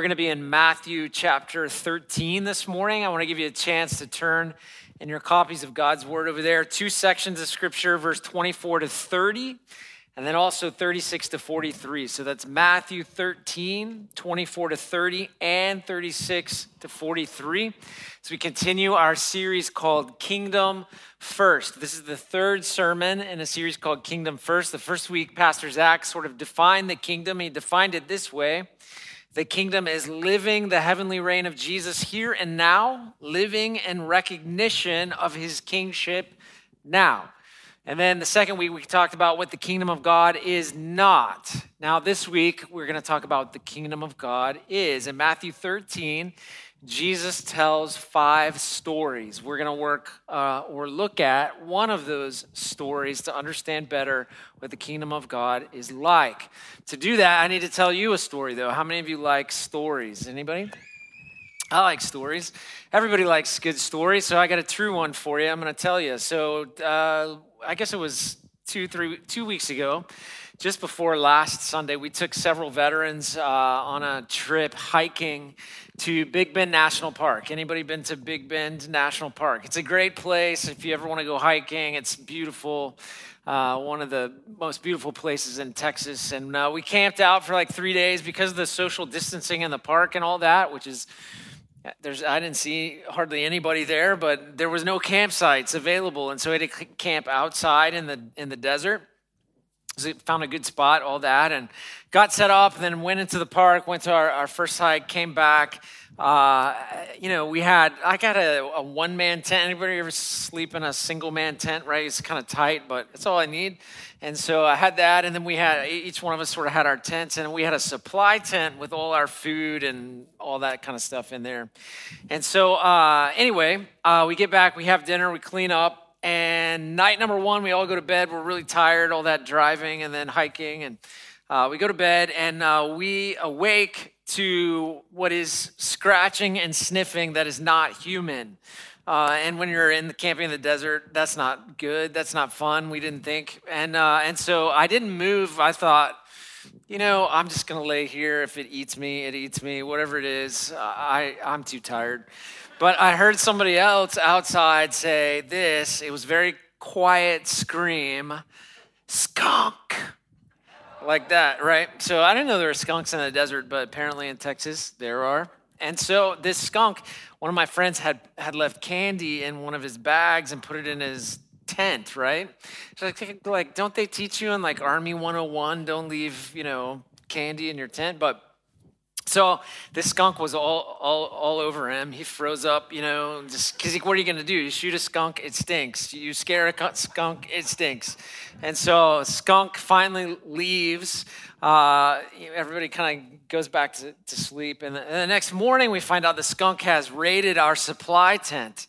we're going to be in Matthew chapter 13 this morning. I want to give you a chance to turn in your copies of God's Word over there. Two sections of Scripture, verse 24 to 30, and then also 36 to 43. So that's Matthew 13, 24 to 30, and 36 to 43. So we continue our series called Kingdom First. This is the third sermon in a series called Kingdom First. The first week, Pastor Zach sort of defined the kingdom. He defined it this way the kingdom is living the heavenly reign of Jesus here and now, living in recognition of his kingship now. And then the second week, we talked about what the kingdom of God is not. Now, this week, we're going to talk about the kingdom of God is. In Matthew 13, Jesus tells five stories. We're going to work uh, or look at one of those stories to understand better what the kingdom of God is like. To do that, I need to tell you a story, though. How many of you like stories? Anybody? I like stories. Everybody likes good stories, so I got a true one for you. I'm going to tell you. So, uh, I guess it was two, three, two weeks ago just before last Sunday, we took several veterans uh, on a trip hiking to Big Bend National Park. Anybody been to Big Bend National Park? It's a great place if you ever want to go hiking. It's beautiful. Uh, one of the most beautiful places in Texas. And uh, we camped out for like three days because of the social distancing in the park and all that, which is there's I didn't see hardly anybody there, but there was no campsites available, and so we had to camp outside in the in the desert found a good spot, all that, and got set up, and then went into the park, went to our, our first hike, came back. Uh, you know, we had, I got a, a one man tent. Anybody ever sleep in a single man tent, right? It's kind of tight, but it's all I need. And so I had that, and then we had, each one of us sort of had our tents, and we had a supply tent with all our food and all that kind of stuff in there. And so, uh, anyway, uh, we get back, we have dinner, we clean up, and night number one, we all go to bed. We're really tired, all that driving and then hiking. And uh, we go to bed and uh, we awake to what is scratching and sniffing that is not human. Uh, and when you're in the camping in the desert, that's not good. That's not fun. We didn't think. And, uh, and so I didn't move. I thought, you know, I'm just going to lay here. If it eats me, it eats me. Whatever it is, I, I'm too tired. But I heard somebody else outside say this. It was very quiet scream, skunk. Like that, right? So I didn't know there were skunks in the desert, but apparently in Texas there are. And so this skunk, one of my friends had had left candy in one of his bags and put it in his tent, right? So like, like don't they teach you in like Army 101, don't leave, you know, candy in your tent? But so this skunk was all, all, all over him. He froze up, you know, just because what are you going to do? You shoot a skunk, it stinks. You scare a skunk, it stinks. And so skunk finally leaves. Uh, everybody kind of goes back to, to sleep. And the, and the next morning, we find out the skunk has raided our supply tent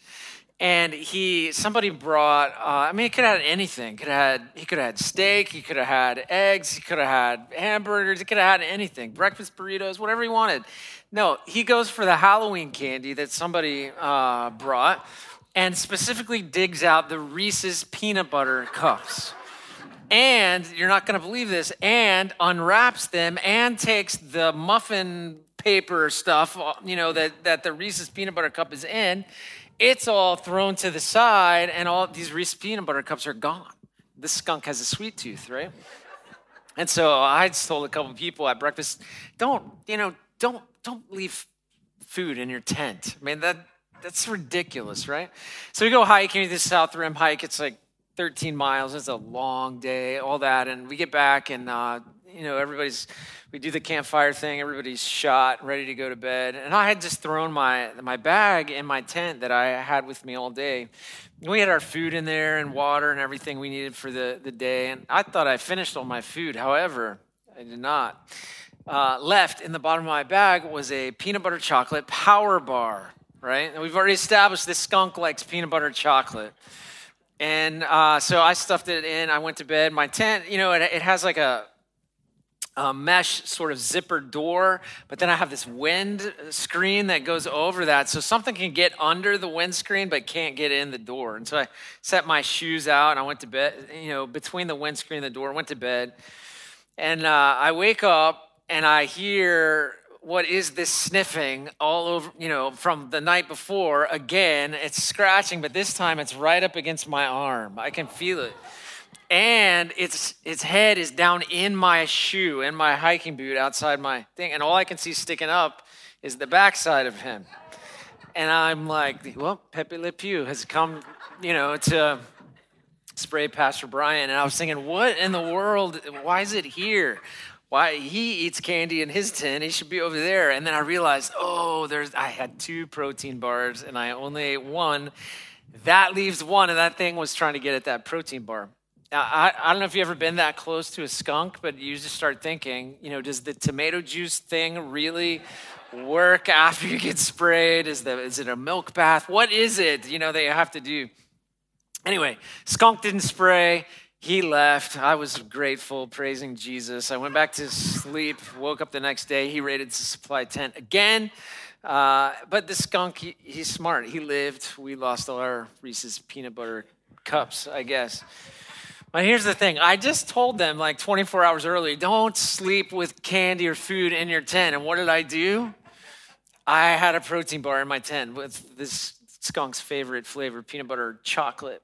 and he somebody brought uh, i mean he could have had anything. Could have had, he could have had steak he could have had eggs he could have had hamburgers he could have had anything. Breakfast burritos whatever he wanted. No he goes for the halloween candy that somebody uh, brought and specifically digs out the reese's peanut butter cups. And you're not going to believe this and unwraps them and takes the muffin paper stuff you know that, that the reese's peanut butter cup is in it's all thrown to the side, and all these Reese's peanut butter cups are gone. This skunk has a sweet tooth, right? And so I told a couple people at breakfast, don't, you know, don't, don't leave food in your tent. I mean, that, that's ridiculous, right? So we go hiking the South Rim hike. It's like 13 miles. It's a long day, all that. And we get back, and, uh, you know, everybody's we do the campfire thing. Everybody's shot, ready to go to bed. And I had just thrown my, my bag in my tent that I had with me all day. We had our food in there and water and everything we needed for the, the day. And I thought I finished all my food. However, I did not. Uh, left in the bottom of my bag was a peanut butter chocolate power bar, right? And we've already established this skunk likes peanut butter chocolate. And uh, so I stuffed it in. I went to bed. My tent, you know, it, it has like a, a mesh sort of zipper door, but then I have this wind screen that goes over that. So something can get under the windscreen but can't get in the door. And so I set my shoes out and I went to bed, you know, between the windscreen and the door, went to bed. And uh, I wake up and I hear what is this sniffing all over, you know, from the night before? Again, it's scratching, but this time it's right up against my arm. I can feel it. And its its head is down in my shoe, in my hiking boot outside my thing, and all I can see sticking up is the backside of him. And I'm like, well, Pepe Le Pew has come, you know, to spray Pastor Brian. And I was thinking, what in the world? Why is it here? Why he eats candy in his tin? He should be over there. And then I realized, oh, there's I had two protein bars and I only ate one. That leaves one, and that thing was trying to get at that protein bar. Now, I, I don't know if you've ever been that close to a skunk, but you just start thinking, you know, does the tomato juice thing really work after you get sprayed? Is, the, is it a milk bath? What is it, you know, that you have to do? Anyway, skunk didn't spray. He left. I was grateful, praising Jesus. I went back to sleep, woke up the next day. He raided the supply tent again. Uh, but the skunk, he, he's smart. He lived. We lost all our Reese's peanut butter cups, I guess. But here's the thing I just told them like 24 hours early don't sleep with candy or food in your tent. And what did I do? I had a protein bar in my tent with this skunk's favorite flavor, peanut butter chocolate.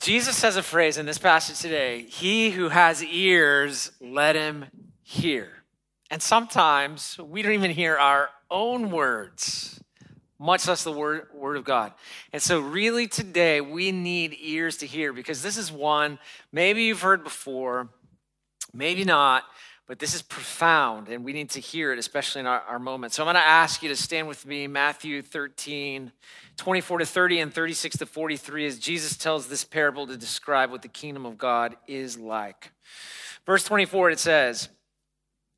Jesus says a phrase in this passage today He who has ears, let him hear. And sometimes we don't even hear our own words, much less the word, word of God. And so, really, today, we need ears to hear because this is one maybe you've heard before, maybe not, but this is profound and we need to hear it, especially in our, our moment. So I'm going to ask you to stand with me, Matthew 13, 24 to 30 and 36 to 43, as Jesus tells this parable to describe what the kingdom of God is like. Verse 24, it says,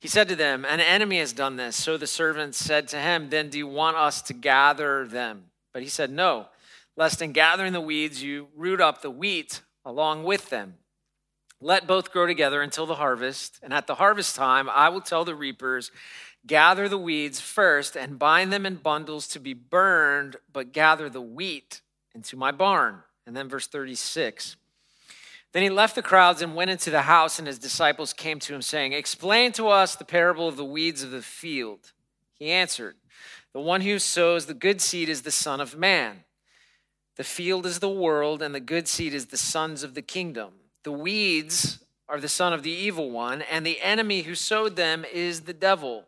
He said to them, An enemy has done this. So the servants said to him, Then do you want us to gather them? But he said, No, lest in gathering the weeds you root up the wheat along with them. Let both grow together until the harvest. And at the harvest time, I will tell the reapers, Gather the weeds first and bind them in bundles to be burned, but gather the wheat into my barn. And then verse 36. Then he left the crowds and went into the house, and his disciples came to him, saying, Explain to us the parable of the weeds of the field. He answered, The one who sows the good seed is the Son of Man. The field is the world, and the good seed is the sons of the kingdom. The weeds are the son of the evil one, and the enemy who sowed them is the devil.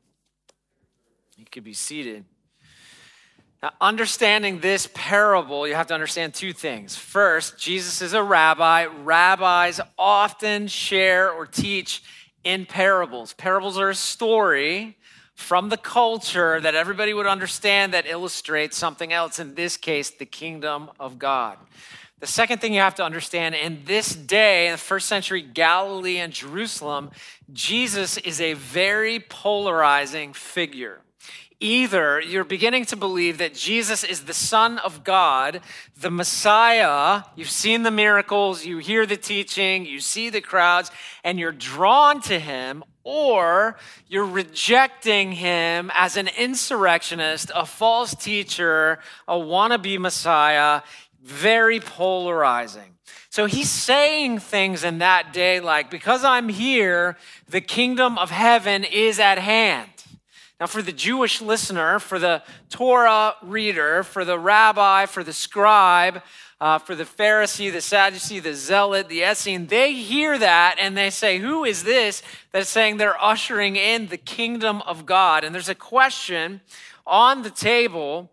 You could be seated. Now, understanding this parable, you have to understand two things. First, Jesus is a rabbi. Rabbis often share or teach in parables. Parables are a story from the culture that everybody would understand that illustrates something else, in this case, the kingdom of God. The second thing you have to understand in this day, in the first century Galilee and Jerusalem, Jesus is a very polarizing figure. Either you're beginning to believe that Jesus is the Son of God, the Messiah, you've seen the miracles, you hear the teaching, you see the crowds, and you're drawn to him, or you're rejecting him as an insurrectionist, a false teacher, a wannabe Messiah very polarizing. So he's saying things in that day like, because I'm here, the kingdom of heaven is at hand. Now, for the Jewish listener, for the Torah reader, for the rabbi, for the scribe, uh, for the Pharisee, the Sadducee, the Zealot, the Essene, they hear that and they say, Who is this that's saying they're ushering in the kingdom of God? And there's a question on the table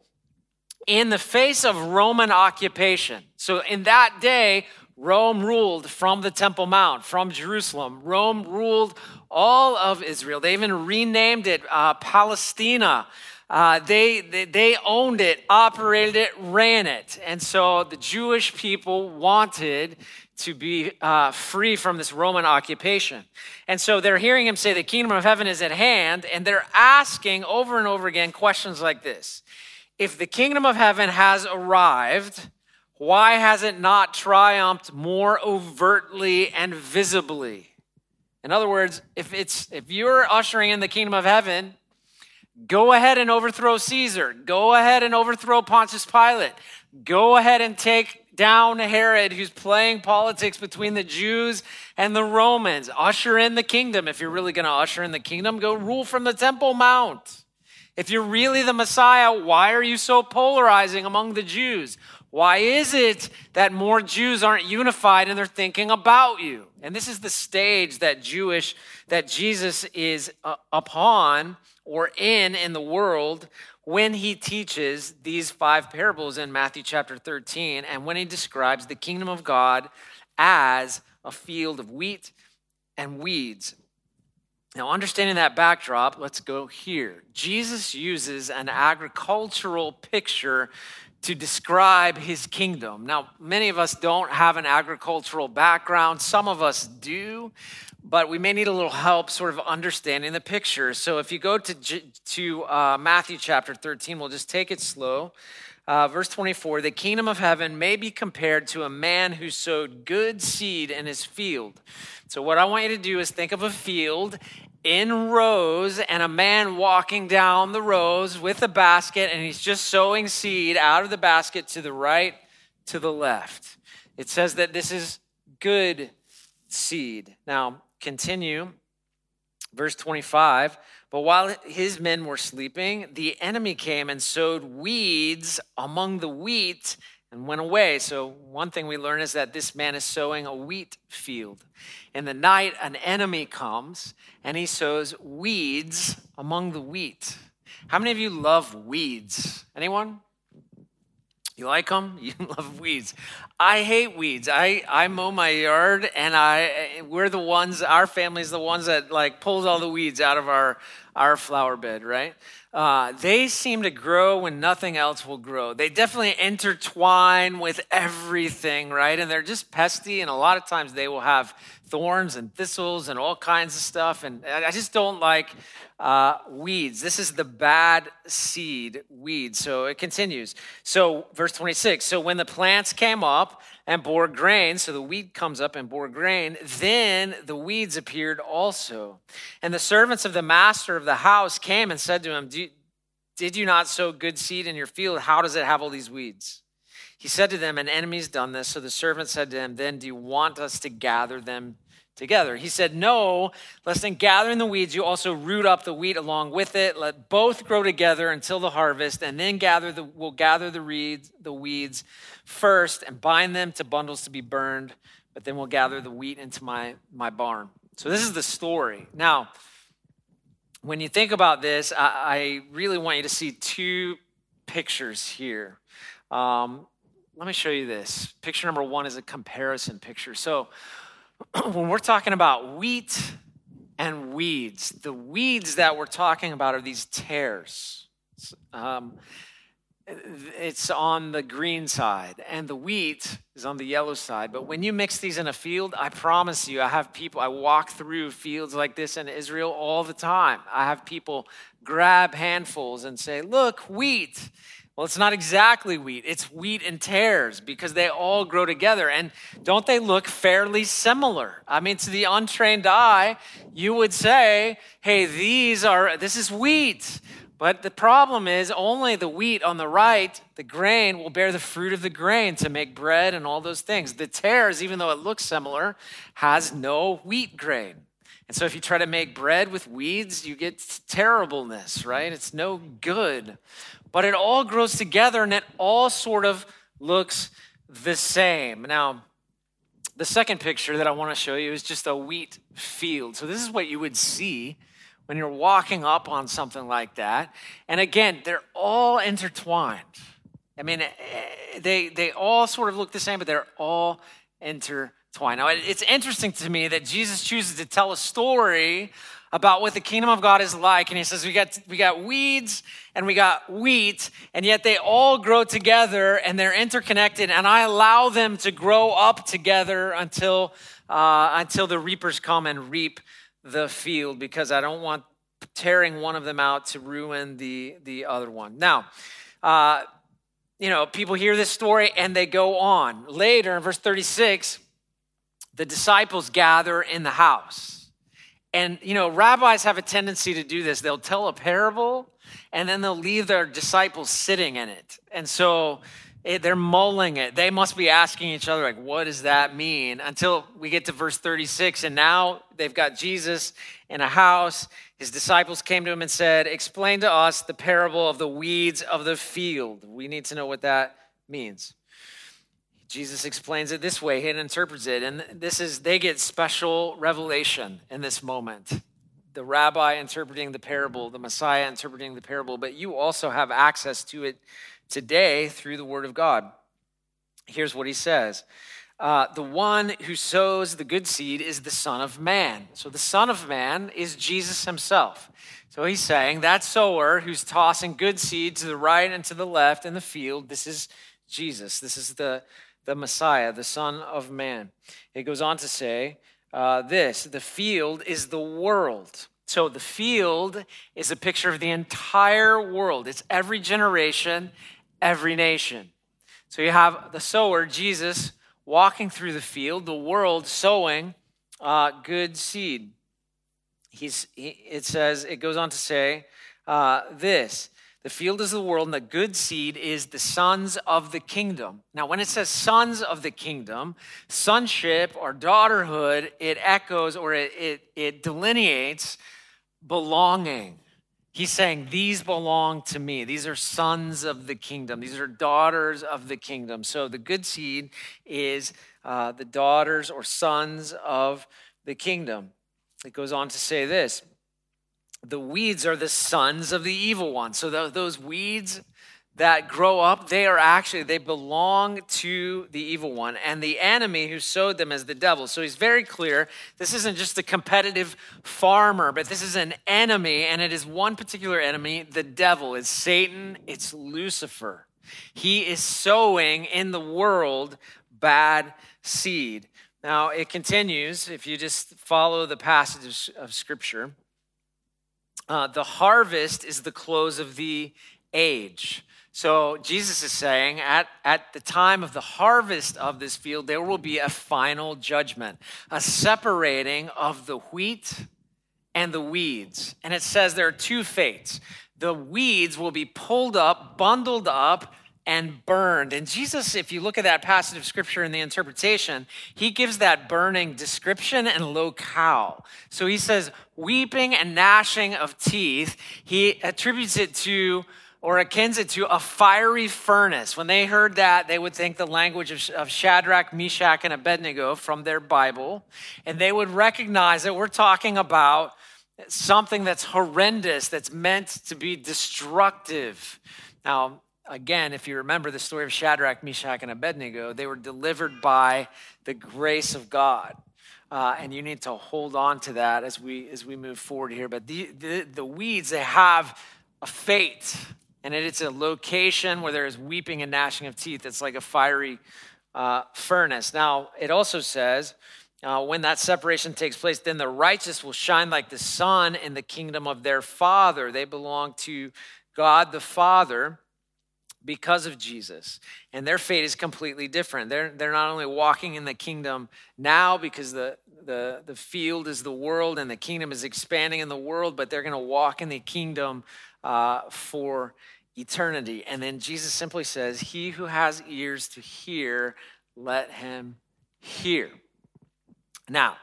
in the face of Roman occupation. So in that day, Rome ruled from the Temple Mount, from Jerusalem. Rome ruled all of Israel. They even renamed it uh, Palestina. Uh, they, they, they owned it, operated it, ran it. And so the Jewish people wanted to be uh, free from this Roman occupation. And so they're hearing him say, The kingdom of heaven is at hand. And they're asking over and over again questions like this If the kingdom of heaven has arrived, why has it not triumphed more overtly and visibly? In other words, if it's if you're ushering in the kingdom of heaven, go ahead and overthrow Caesar. Go ahead and overthrow Pontius Pilate. Go ahead and take down Herod, who's playing politics between the Jews and the Romans. Usher in the kingdom. If you're really going to usher in the kingdom, go rule from the Temple Mount. If you're really the Messiah, why are you so polarizing among the Jews? Why is it that more Jews aren't unified in their thinking about you? And this is the stage that Jewish, that Jesus is uh, upon or in in the world when he teaches these five parables in Matthew chapter 13 and when he describes the kingdom of God as a field of wheat and weeds. Now, understanding that backdrop, let's go here. Jesus uses an agricultural picture to describe his kingdom. Now, many of us don't have an agricultural background, some of us do, but we may need a little help sort of understanding the picture. So if you go to, to uh, Matthew chapter 13, we'll just take it slow. Uh, verse 24 the kingdom of heaven may be compared to a man who sowed good seed in his field. So, what I want you to do is think of a field in rows and a man walking down the rows with a basket and he's just sowing seed out of the basket to the right to the left. It says that this is good seed. Now continue. Verse 25 but while his men were sleeping the enemy came and sowed weeds among the wheat and went away. So, one thing we learn is that this man is sowing a wheat field. In the night, an enemy comes and he sows weeds among the wheat. How many of you love weeds? Anyone? You like them? You love weeds. I hate weeds. I, I mow my yard and I we're the ones, our family's the ones that like pulls all the weeds out of our, our flower bed, right? Uh, they seem to grow when nothing else will grow. They definitely intertwine with everything, right? And they're just pesty, and a lot of times they will have thorns and thistles and all kinds of stuff. And I just don't like uh, weeds. This is the bad seed weed. So it continues. So, verse 26 So when the plants came up, and bore grain. So the wheat comes up and bore grain. Then the weeds appeared also. And the servants of the master of the house came and said to him, Did you not sow good seed in your field? How does it have all these weeds? He said to them, An enemy's done this. So the servant said to him, Then do you want us to gather them together. He said, No, lest in gathering the weeds, you also root up the wheat along with it. Let both grow together until the harvest, and then gather the, we'll gather the, reeds, the weeds first and bind them to bundles to be burned, but then we'll gather the wheat into my, my barn. So this is the story. Now, when you think about this, I, I really want you to see two pictures here. Um, let me show you this. Picture number one is a comparison picture. So, when we're talking about wheat and weeds, the weeds that we're talking about are these tares. Um, it's on the green side, and the wheat is on the yellow side. But when you mix these in a field, I promise you, I have people, I walk through fields like this in Israel all the time. I have people grab handfuls and say, Look, wheat. Well, it's not exactly wheat, it's wheat and tares because they all grow together. And don't they look fairly similar? I mean, to the untrained eye, you would say, hey, these are, this is wheat. But the problem is only the wheat on the right, the grain, will bear the fruit of the grain to make bread and all those things. The tares, even though it looks similar, has no wheat grain. And so if you try to make bread with weeds, you get terribleness, right? It's no good but it all grows together and it all sort of looks the same. Now, the second picture that I want to show you is just a wheat field. So, this is what you would see when you're walking up on something like that. And again, they're all intertwined. I mean, eh, they, they all sort of look the same, but they're all intertwined. Now, it's interesting to me that Jesus chooses to tell a story about what the kingdom of God is like. And he says, we got, we got weeds and we got wheat, and yet they all grow together and they're interconnected. And I allow them to grow up together until, uh, until the reapers come and reap the field because I don't want tearing one of them out to ruin the, the other one. Now, uh, you know, people hear this story and they go on. Later in verse 36, the disciples gather in the house. And, you know, rabbis have a tendency to do this. They'll tell a parable and then they'll leave their disciples sitting in it. And so it, they're mulling it. They must be asking each other, like, what does that mean? Until we get to verse 36. And now they've got Jesus in a house. His disciples came to him and said, Explain to us the parable of the weeds of the field. We need to know what that means. Jesus explains it this way, he interprets it. And this is, they get special revelation in this moment. The rabbi interpreting the parable, the Messiah interpreting the parable, but you also have access to it today through the Word of God. Here's what he says uh, The one who sows the good seed is the Son of Man. So the Son of Man is Jesus himself. So he's saying that sower who's tossing good seed to the right and to the left in the field, this is Jesus. This is the the Messiah, the Son of Man. It goes on to say uh, this the field is the world. So the field is a picture of the entire world, it's every generation, every nation. So you have the sower, Jesus, walking through the field, the world sowing uh, good seed. He's, he, it says, it goes on to say uh, this the field is the world, and the good seed is the sons of the kingdom. Now, when it says sons of the kingdom, sonship or daughterhood, it echoes or it, it, it delineates belonging. He's saying, These belong to me. These are sons of the kingdom. These are daughters of the kingdom. So the good seed is uh, the daughters or sons of the kingdom. It goes on to say this the weeds are the sons of the evil one. So those weeds that grow up, they are actually, they belong to the evil one and the enemy who sowed them is the devil. So he's very clear. This isn't just a competitive farmer, but this is an enemy, and it is one particular enemy, the devil. It's Satan, it's Lucifer. He is sowing in the world bad seed. Now it continues, if you just follow the passage of scripture. Uh, the harvest is the close of the age. So Jesus is saying at, at the time of the harvest of this field, there will be a final judgment, a separating of the wheat and the weeds. And it says there are two fates. The weeds will be pulled up, bundled up, and burned. And Jesus, if you look at that passage of scripture in the interpretation, he gives that burning description and locale. So he says, weeping and gnashing of teeth. He attributes it to or akins it to a fiery furnace. When they heard that, they would think the language of Shadrach, Meshach, and Abednego from their Bible, and they would recognize that we're talking about something that's horrendous, that's meant to be destructive. Now, again, if you remember the story of Shadrach, Meshach, and Abednego, they were delivered by the grace of God. Uh, and you need to hold on to that as we as we move forward here. But the, the, the weeds, they have a fate, and it's a location where there is weeping and gnashing of teeth. It's like a fiery uh, furnace. Now, it also says, uh, when that separation takes place, then the righteous will shine like the sun in the kingdom of their Father. They belong to God the Father because of Jesus. And their fate is completely different. They're, they're not only walking in the kingdom now because the, the, the field is the world and the kingdom is expanding in the world, but they're going to walk in the kingdom uh, for eternity. And then Jesus simply says, He who has ears to hear, let him hear. Now,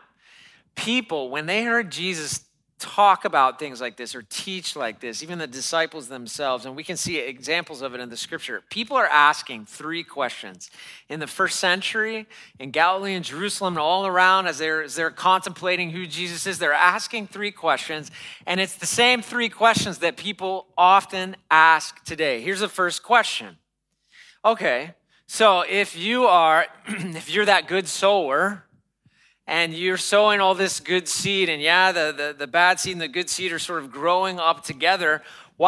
people, when they heard Jesus talk about things like this or teach like this, even the disciples themselves, and we can see examples of it in the scripture. People are asking three questions. In the first century, in Galilee and Jerusalem and all around, as they're, as they're contemplating who Jesus is, they're asking three questions. And it's the same three questions that people often ask today. Here's the first question Okay, so if you are, if you're that good sower, and you're sowing all this good seed, and yeah, the, the, the bad seed and the good seed are sort of growing up together,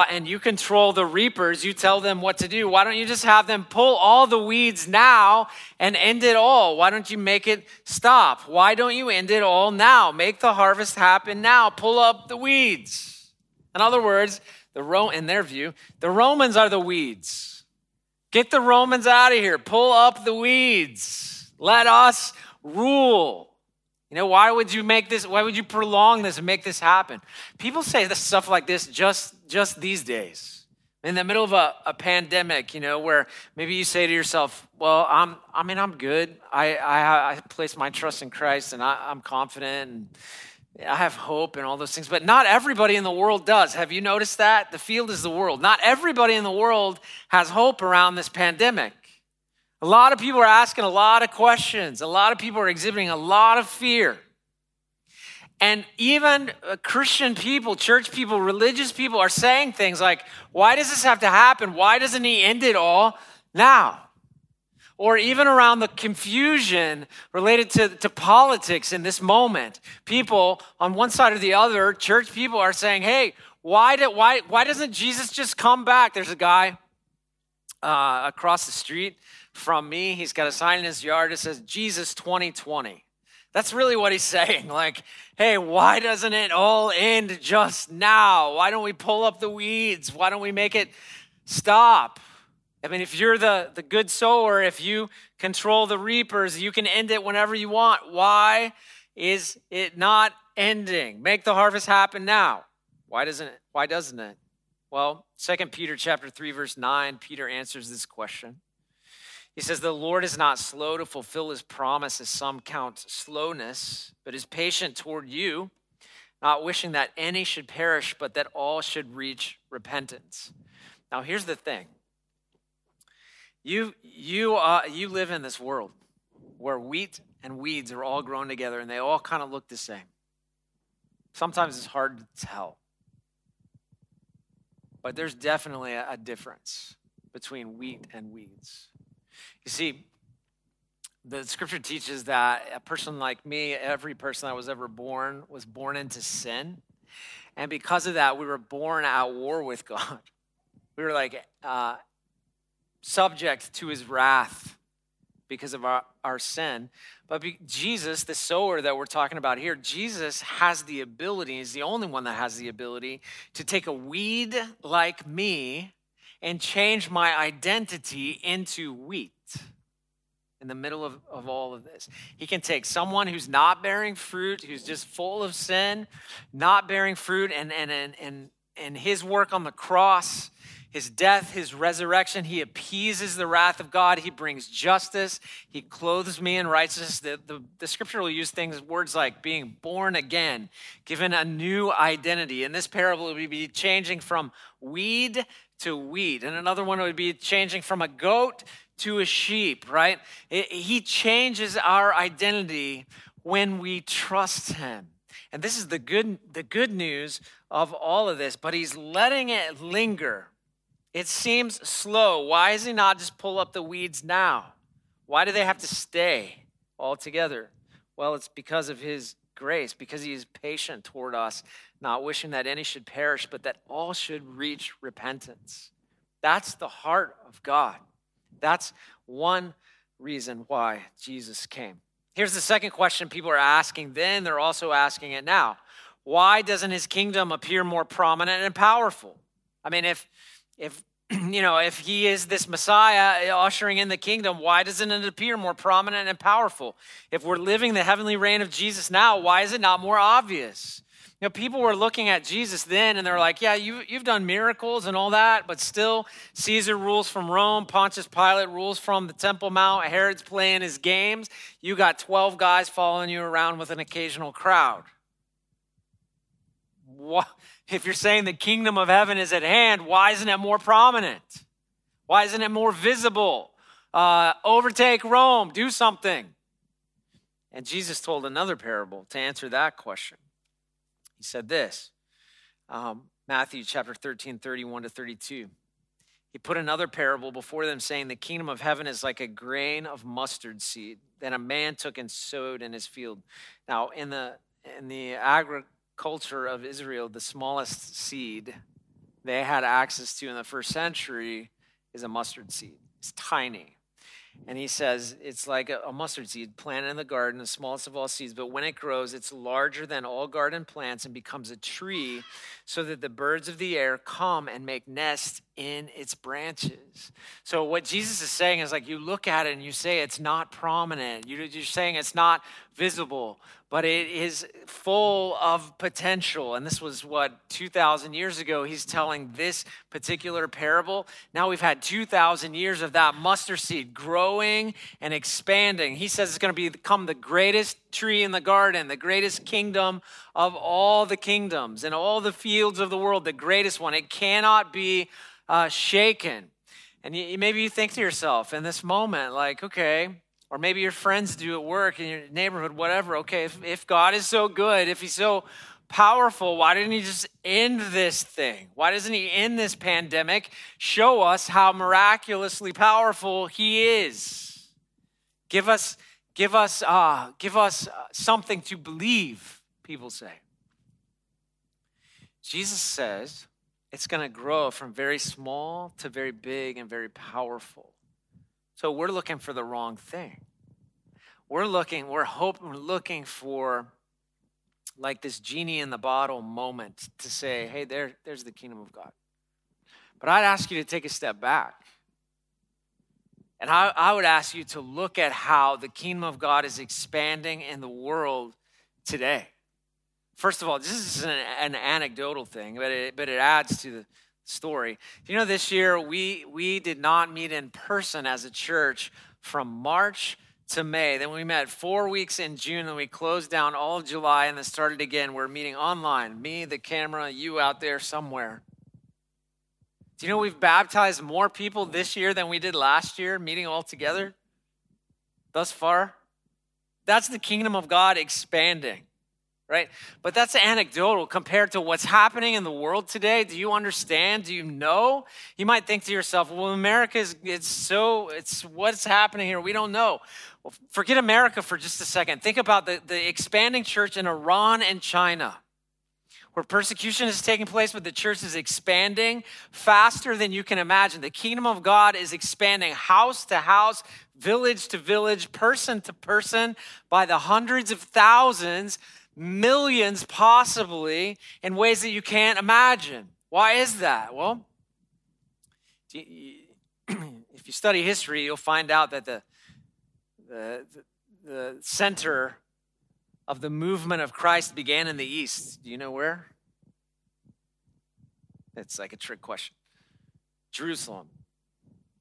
and you control the reapers, you tell them what to do. Why don't you just have them pull all the weeds now and end it all? Why don't you make it stop? Why don't you end it all now? Make the harvest happen now. Pull up the weeds. In other words, the Ro- in their view, the Romans are the weeds. Get the Romans out of here. Pull up the weeds. Let us rule. You know, why would you make this, why would you prolong this and make this happen? People say this stuff like this just, just these days. In the middle of a, a pandemic, you know, where maybe you say to yourself, well, I'm, I mean, I'm good. I, I, I place my trust in Christ and I, I'm confident and I have hope and all those things. But not everybody in the world does. Have you noticed that? The field is the world. Not everybody in the world has hope around this pandemic. A lot of people are asking a lot of questions. A lot of people are exhibiting a lot of fear. And even uh, Christian people, church people, religious people are saying things like, why does this have to happen? Why doesn't he end it all now? Or even around the confusion related to, to politics in this moment. People on one side or the other, church people are saying, hey, why, did, why, why doesn't Jesus just come back? There's a guy uh, across the street from me. He's got a sign in his yard that says Jesus 2020. That's really what he's saying. Like, hey, why doesn't it all end just now? Why don't we pull up the weeds? Why don't we make it stop? I mean, if you're the, the good sower, if you control the reapers, you can end it whenever you want. Why is it not ending? Make the harvest happen now. Why doesn't it? Why doesn't it? Well, Second Peter chapter 3, verse 9, Peter answers this question. He says, The Lord is not slow to fulfill his promise, as some count slowness, but is patient toward you, not wishing that any should perish, but that all should reach repentance. Now, here's the thing you, you, uh, you live in this world where wheat and weeds are all grown together and they all kind of look the same. Sometimes it's hard to tell. But there's definitely a, a difference between wheat and weeds. You see, the scripture teaches that a person like me, every person that was ever born, was born into sin. And because of that, we were born at war with God. We were like uh, subject to his wrath because of our, our sin. But be, Jesus, the sower that we're talking about here, Jesus has the ability, he's the only one that has the ability to take a weed like me and change my identity into wheat in the middle of, of all of this. He can take someone who's not bearing fruit, who's just full of sin, not bearing fruit, and, and, and, and, and his work on the cross, his death, his resurrection, he appeases the wrath of God. He brings justice. He clothes me in righteousness. The, the, the scripture will use things, words like being born again, given a new identity. In this parable, would be changing from weed to wheat. And another one would be changing from a goat to a sheep, right? It, he changes our identity when we trust him. And this is the good, the good news of all of this, but he's letting it linger. It seems slow. Why does he not just pull up the weeds now? Why do they have to stay all together? Well, it's because of his grace, because he is patient toward us, not wishing that any should perish, but that all should reach repentance. That's the heart of God. That's one reason why Jesus came. Here's the second question people are asking then, they're also asking it now. Why doesn't his kingdom appear more prominent and powerful? I mean, if if you know, if he is this Messiah ushering in the kingdom, why doesn't it appear more prominent and powerful? If we're living the heavenly reign of Jesus now, why is it not more obvious? You know, people were looking at Jesus then and they're like, yeah, you, you've done miracles and all that, but still, Caesar rules from Rome, Pontius Pilate rules from the Temple Mount, Herod's playing his games. You got 12 guys following you around with an occasional crowd. What? If you're saying the kingdom of heaven is at hand, why isn't it more prominent? Why isn't it more visible? Uh, overtake Rome, do something. And Jesus told another parable to answer that question. He said this um, Matthew chapter 13, 31 to 32. He put another parable before them, saying, The kingdom of heaven is like a grain of mustard seed that a man took and sowed in his field. Now, in the in the agriculture of Israel, the smallest seed they had access to in the first century is a mustard seed. It's tiny. And he says it's like a, mustard seed planted in the garden, the smallest of all seeds, but when it grows, it's larger than all garden plants and becomes a tree, so that the birds of the air come and make nests in its branches. So, what Jesus is saying is like you look at it and you say it's not prominent. You're saying it's not visible, but it is full of potential. And this was what, 2,000 years ago, he's telling this particular parable. Now we've had 2,000 years of that mustard seed growing and expanding. He says it's going to become the greatest tree in the garden, the greatest kingdom of all the kingdoms and all the fields of the world, the greatest one. It cannot be uh, shaken. And you, maybe you think to yourself in this moment, like, okay, or maybe your friends do at work in your neighborhood, whatever. Okay, if, if God is so good, if He's so powerful, why didn't He just end this thing? Why doesn't He end this pandemic? Show us how miraculously powerful He is. Give us, give us, uh, give us something to believe. People say. Jesus says, it's going to grow from very small to very big and very powerful. So we're looking for the wrong thing. We're looking, we're hoping, we're looking for like this genie in the bottle moment to say, hey, there, there's the kingdom of God. But I'd ask you to take a step back. And I, I would ask you to look at how the kingdom of God is expanding in the world today. First of all, this is an, an anecdotal thing, but it, but it adds to the story. You know, this year we, we did not meet in person as a church from March to May. Then we met four weeks in June, and we closed down all of July and then started again. We're meeting online. Me, the camera, you out there somewhere. Do you know we've baptized more people this year than we did last year, meeting all together thus far? That's the kingdom of God expanding right? But that's anecdotal compared to what's happening in the world today. Do you understand? Do you know? You might think to yourself, well, America is it's so it's what's happening here. We don't know. Well, forget America for just a second. Think about the, the expanding church in Iran and China. Where persecution is taking place, but the church is expanding faster than you can imagine. The kingdom of God is expanding house to house, village to village, person to person by the hundreds of thousands millions possibly in ways that you can't imagine. Why is that? Well, if you study history, you'll find out that the, the, the center of the movement of Christ began in the East. Do you know where? It's like a trick question. Jerusalem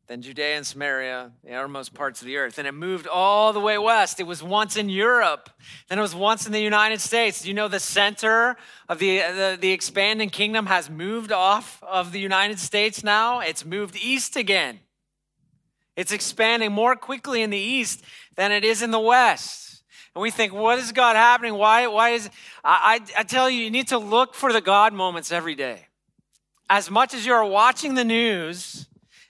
then Judea and Samaria, the outermost parts of the earth. And it moved all the way west. It was once in Europe. Then it was once in the United States. You know the center of the, uh, the, the expanding kingdom has moved off of the United States now? It's moved east again. It's expanding more quickly in the east than it is in the west. And we think, what is God happening? Why, why is, I, I, I tell you, you need to look for the God moments every day. As much as you are watching the news,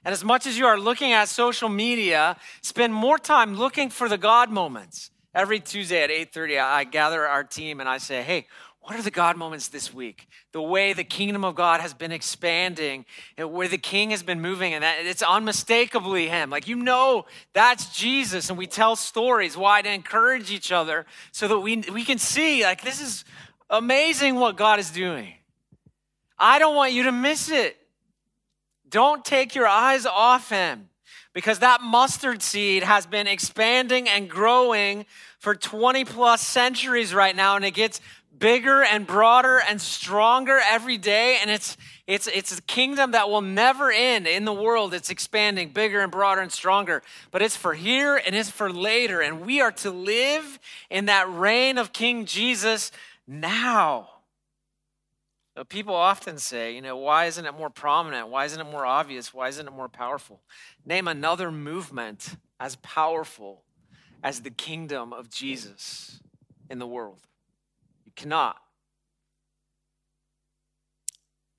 and as much as you are looking at social media, spend more time looking for the God moments. Every Tuesday at 8:30, I gather our team and I say, "Hey, what are the God moments this week? The way the kingdom of God has been expanding, where the king has been moving, and that it's unmistakably him. Like you know that's Jesus, and we tell stories. Why to encourage each other so that we we can see like this is amazing what God is doing. I don't want you to miss it. Don't take your eyes off him because that mustard seed has been expanding and growing for 20 plus centuries right now and it gets bigger and broader and stronger every day and it's it's it's a kingdom that will never end in the world. It's expanding bigger and broader and stronger but it's for here and it's for later and we are to live in that reign of king jesus now people often say, you know, why isn't it more prominent? Why isn't it more obvious? Why isn't it more powerful? Name another movement as powerful as the kingdom of Jesus in the world. You cannot.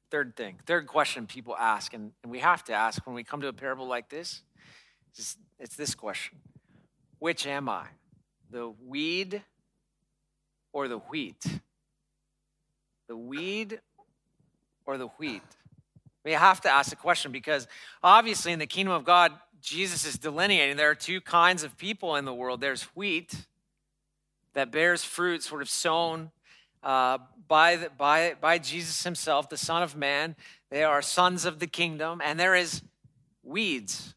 third thing, third question people ask, and, we have to ask when we come to a parable like this, is it's this question Which am I? The weed or the wheat? The weed or the wheat? We have to ask the question because obviously in the kingdom of God, Jesus is delineating there are two kinds of people in the world there's wheat that bears fruit, sort of sown uh, by, the, by, by Jesus himself, the Son of Man. They are sons of the kingdom, and there is weeds,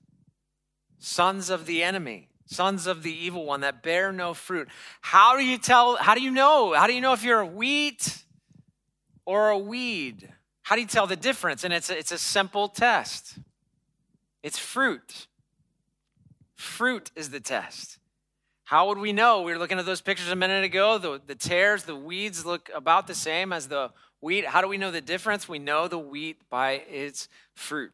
sons of the enemy, sons of the evil one that bear no fruit. How do you tell? How do you know? How do you know if you're a wheat or a weed? How do you tell the difference? And it's a, it's a simple test. It's fruit. Fruit is the test. How would we know? We were looking at those pictures a minute ago. The, the tares, the weeds look about the same as the wheat. How do we know the difference? We know the wheat by its fruit.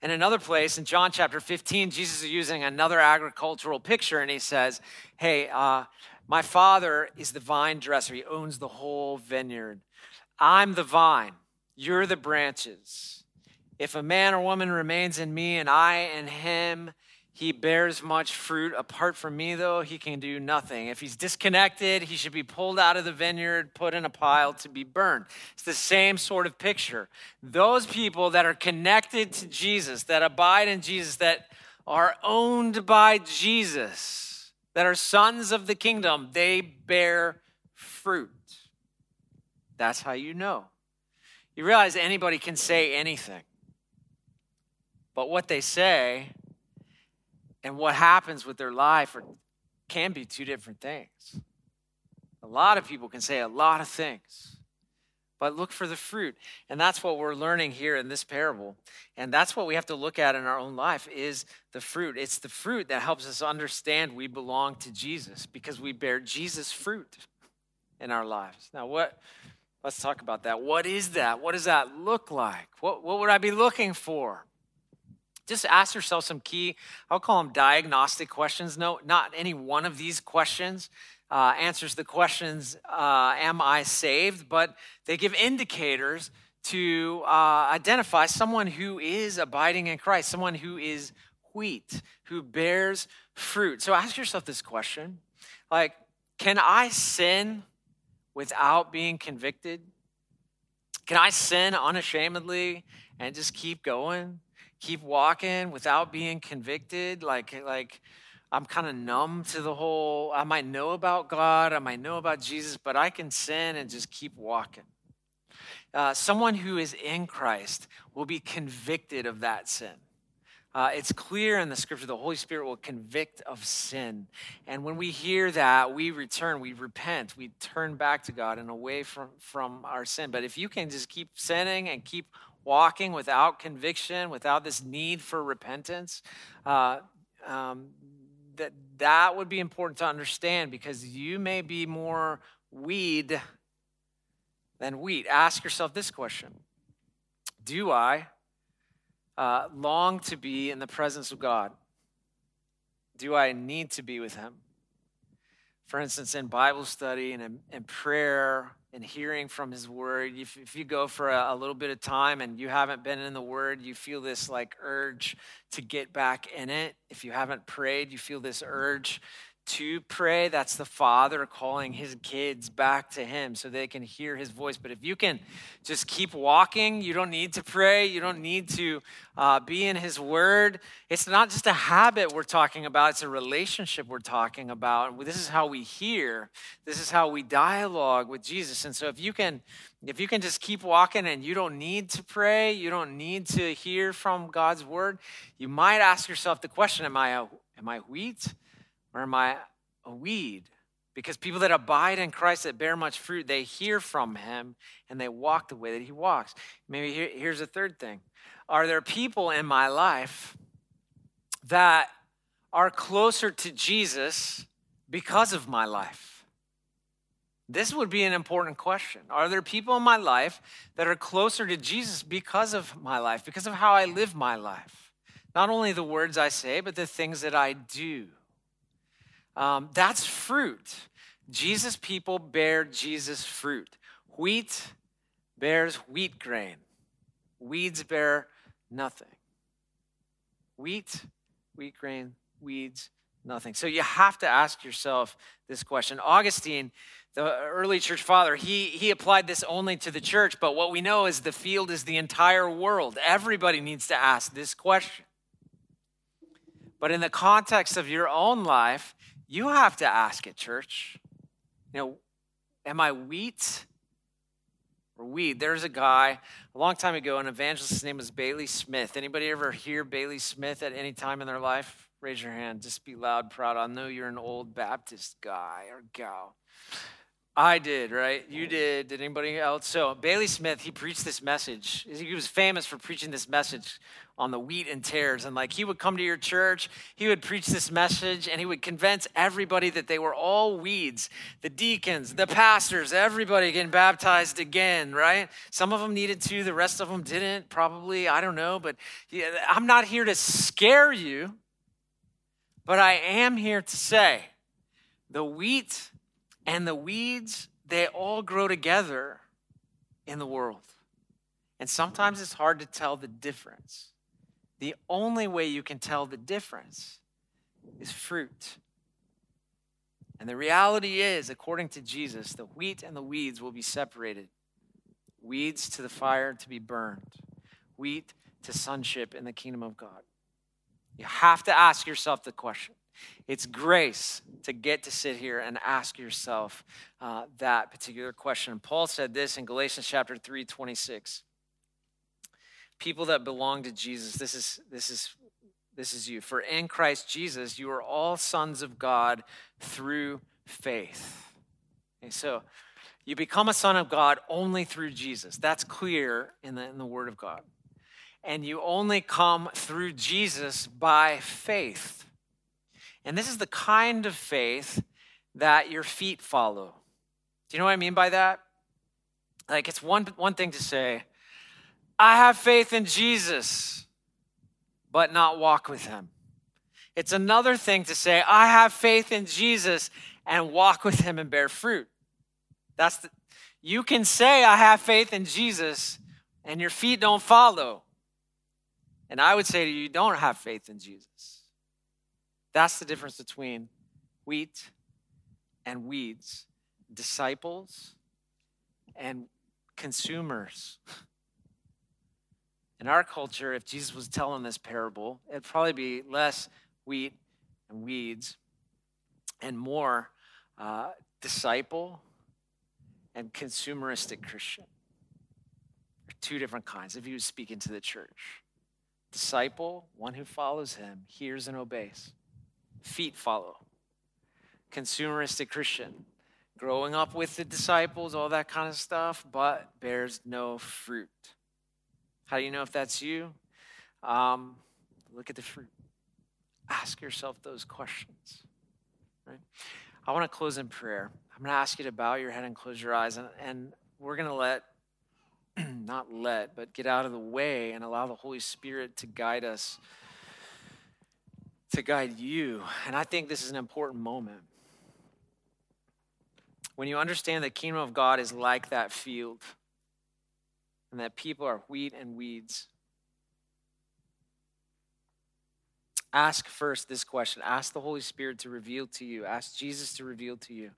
In another place, in John chapter 15, Jesus is using another agricultural picture and he says, Hey, uh, my father is the vine dresser. He owns the whole vineyard. I'm the vine, you're the branches. If a man or woman remains in me and I in him, he bears much fruit. Apart from me, though, he can do nothing. If he's disconnected, he should be pulled out of the vineyard, put in a pile to be burned. It's the same sort of picture. Those people that are connected to Jesus, that abide in Jesus, that are owned by Jesus, that are sons of the kingdom, they bear fruit. That's how you know. You realize anybody can say anything, but what they say and what happens with their life are, can be two different things. A lot of people can say a lot of things, but look for the fruit. And that's what we're learning here in this parable. And that's what we have to look at in our own life is the fruit. It's the fruit that helps us understand we belong to Jesus because we bear Jesus fruit in our lives. Now, what let's talk about that. What is that? What does that look like? What, what would I be looking for? just ask yourself some key, I'll call them diagnostic questions. No, not any one of these questions uh, answers the questions, uh, Am I saved? But they give indicators to uh, identify someone who is abiding in Christ, someone who is wheat, who bears fruit. So ask yourself this question like, can I sin without being convicted? Can I sin unashamedly and just keep going? keep walking without being convicted like like i'm kind of numb to the whole i might know about god i might know about jesus but i can sin and just keep walking uh, someone who is in christ will be convicted of that sin uh, it's clear in the scripture the Holy Spirit will convict of sin. And when we hear that, we return, we repent, we turn back to God and away from, from our sin. But if you can just keep sinning and keep walking without conviction, without this need for repentance, uh, um, that that would be important to understand because you may be more weed than wheat. Ask yourself this question: Do I uh, long to be in the presence of God? Do I need to be with Him? For instance, in Bible study and in, in prayer and hearing from his word. If, if you go for a, a, little bit of time and you haven't been in the word, you feel this like urge to get back in it. If you haven't prayed, you feel this urge to pray. That's the Father calling his kids back to him so they can hear his voice. But if you can just keep walking, you don't need to pray, you don't need to uh, be in his word. It's not just a habit we're talking about, it's a relationship we're talking about. This is how we hear, this is how we dialogue with Jesus. And so if you can. If you can just keep walking and you don't need to pray, you don't need to hear from God's word, you might ask yourself the question Am I, a, am I wheat or am I a weed? Because people that abide in Christ that bear much fruit, they hear from him and they walk the way that he walks. Maybe here, here's a third thing Are there people in my life that are closer to Jesus because of my life? This would be an important question. Are there people in my life that are closer to Jesus because of my life, because of how I live my life? Not only the words I say, but the things that I do. Um, that's fruit. Jesus people bear Jesus fruit. Wheat bears wheat grain. Weeds bear nothing. Wheat, wheat grain, weeds, nothing. So you have to ask yourself this question. Augustine, the early church father, he, he applied this only to the church, but what we know is the field is the entire world. Everybody needs to ask this question. But in the context of your own life, you have to ask it, church. You know, am I wheat or weed? There's a guy a long time ago, an evangelist, his name was Bailey Smith. Anybody ever hear Bailey Smith at any time in their life? Raise your hand. Just be loud, proud. I know you're an old Baptist guy or gal. I did, right? You did. Did anybody else? So, Bailey Smith, he preached this message. He was famous for preaching this message on the wheat and tares. And like he would come to your church, he would preach this message, and he would convince everybody that they were all weeds the deacons, the pastors, everybody getting baptized again, right? Some of them needed to, the rest of them didn't, probably. I don't know. But yeah, I'm not here to scare you, but I am here to say the wheat and the weeds, they all grow together in the world. And sometimes it's hard to tell the difference. The only way you can tell the difference is fruit. And the reality is, according to Jesus, the wheat and the weeds will be separated. Weeds to the fire to be burned, wheat to sonship in the kingdom of God. You have to ask yourself the question it's grace to get to sit here and ask yourself uh, that particular question. Paul said this in Galatians chapter 3, 26. People that belong to Jesus, this is this is this is you. For in Christ Jesus, you are all sons of God through faith. Okay, so you become a son of God only through Jesus. That's clear in the, in the Word of God. And you only come through Jesus by faith. And this is the kind of faith that your feet follow. Do you know what I mean by that? Like, it's one, one thing to say, I have faith in Jesus, but not walk with him. It's another thing to say, I have faith in Jesus and walk with him and bear fruit. That's the, you can say, I have faith in Jesus, and your feet don't follow. And I would say to you, you don't have faith in Jesus. That's the difference between wheat and weeds, disciples and consumers. In our culture, if Jesus was telling this parable, it'd probably be less wheat and weeds and more uh, disciple and consumeristic Christian. two different kinds if he was speaking to the church. Disciple, one who follows him, hears and obeys feet follow. Consumeristic Christian, growing up with the disciples, all that kind of stuff, but bears no fruit. How do you know if that's you? Um, look at the fruit. Ask yourself those questions. Right? I want to close in prayer. I'm going to ask you to bow your head and close your eyes, and, and we're going to let, not let, but get out of the way and allow the Holy Spirit to guide us to guide you. And I think this is an important moment. When you understand the kingdom of God is like that field, and that people are wheat and weeds. Ask first this question. Ask the Holy Spirit to reveal to you. Ask Jesus to reveal to you.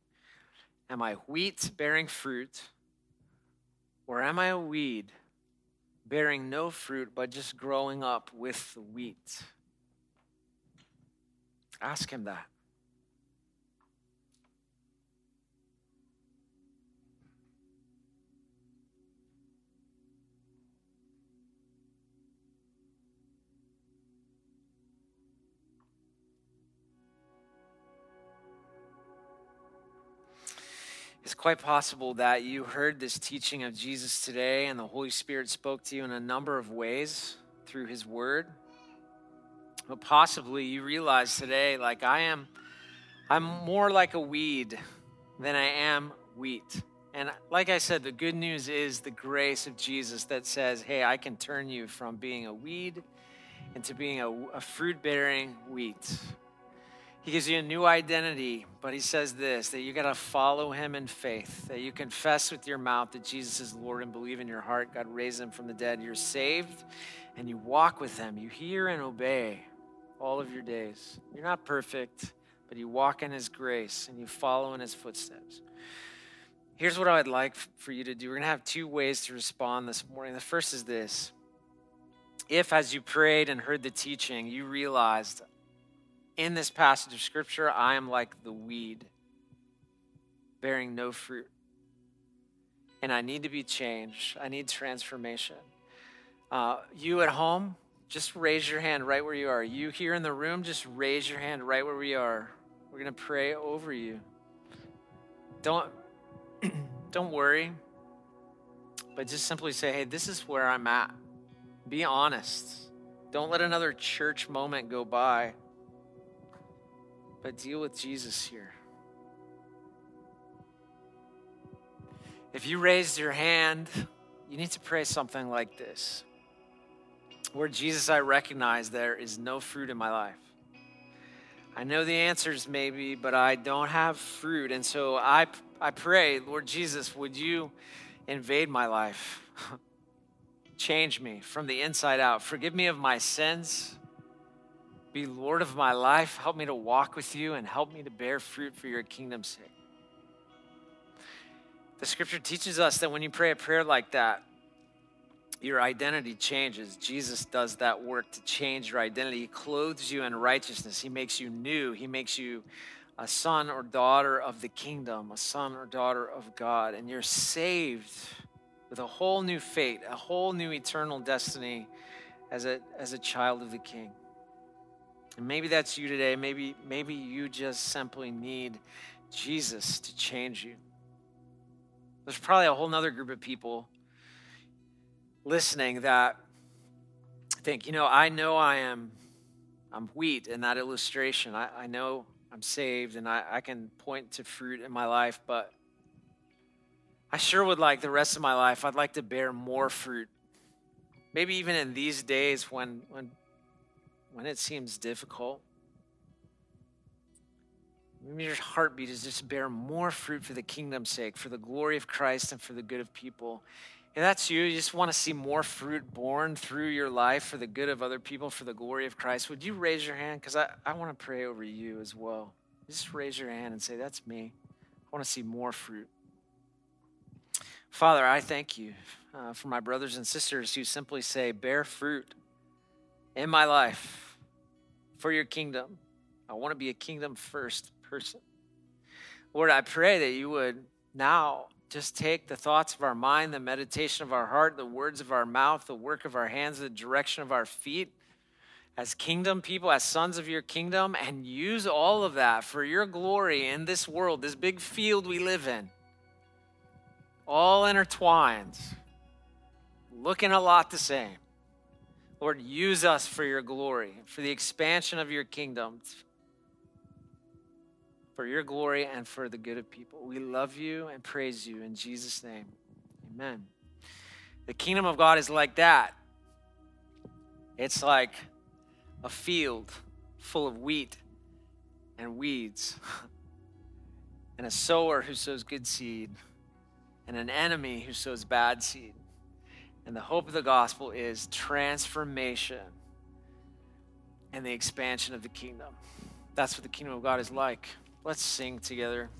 Am I wheat bearing fruit, or am I a weed bearing no fruit but just growing up with the wheat? Ask Him that. It's quite possible that you heard this teaching of Jesus today and the Holy Spirit spoke to you in a number of ways through His Word. But possibly you realize today, like I am, I'm more like a weed than I am wheat. And like I said, the good news is the grace of Jesus that says, hey, I can turn you from being a weed into being a, a fruit bearing wheat. He gives you a new identity, but he says this that you got to follow him in faith, that you confess with your mouth that Jesus is Lord and believe in your heart God raised him from the dead. You're saved and you walk with him. You hear and obey all of your days. You're not perfect, but you walk in his grace and you follow in his footsteps. Here's what I'd like for you to do. We're going to have two ways to respond this morning. The first is this if, as you prayed and heard the teaching, you realized in this passage of Scripture, I am like the weed, bearing no fruit. And I need to be changed. I need transformation. Uh, you at home, just raise your hand right where you are. You here in the room, just raise your hand right where we are. We're going to pray over you. Don't, don't worry, but just simply say, hey, this is where I'm at. Be honest. Don't let another church moment go by but deal with Jesus here. If you raised your hand, you need to pray something like this Lord Jesus, I recognize there is no fruit in my life. I know the answers maybe, but I don't have fruit. And so I, I pray, Lord Jesus, would you invade my life? Change me from the inside out. Forgive me of my sins be Lord of my life. Help me to walk with you and help me to bear fruit for your kingdom's sake. The scripture teaches us that when you pray a prayer like that, your identity changes. Jesus does that work to change your identity. He clothes you in righteousness, He makes you new, He makes you a son or daughter of the kingdom, a son or daughter of God, and you're saved with a whole new fate, a whole new eternal destiny as a, as a child of the King. And maybe that's you today. Maybe, maybe you just simply need Jesus to change you. There's probably a whole nother group of people listening that think, you know, I know I am I'm wheat in that illustration. I, I know I'm saved and I, I can point to fruit in my life, but I sure would like the rest of my life, I'd like to bear more fruit. Maybe even in these days when, when when it seems difficult. Maybe your heartbeat is just to bear more fruit for the kingdom's sake, for the glory of Christ and for the good of people. If that's you, you just want to see more fruit borne through your life for the good of other people, for the glory of Christ, would you raise your hand? Because I, I want to pray over you as well. Just raise your hand and say, That's me. I want to see more fruit. Father, I thank you uh, for my brothers and sisters who simply say, Bear fruit in my life for your kingdom. I want to be a kingdom first person. Lord, I pray that you would now just take the thoughts of our mind, the meditation of our heart, the words of our mouth, the work of our hands, the direction of our feet as kingdom people, as sons of your kingdom, and use all of that for your glory in this world, this big field we live in. All intertwined, looking a lot the same. Lord, use us for your glory, for the expansion of your kingdom, for your glory and for the good of people. We love you and praise you in Jesus' name. Amen. The kingdom of God is like that. It's like a field full of wheat and weeds, and a sower who sows good seed, and an enemy who sows bad seed. And the hope of the gospel is transformation and the expansion of the kingdom. That's what the kingdom of God is like. Let's sing together.